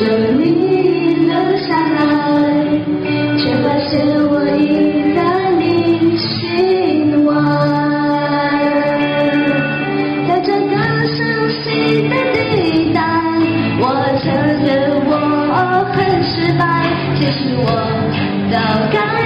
有你留下来却发现我已在你心外在这个熟悉的地带我承认我很失败其实我早该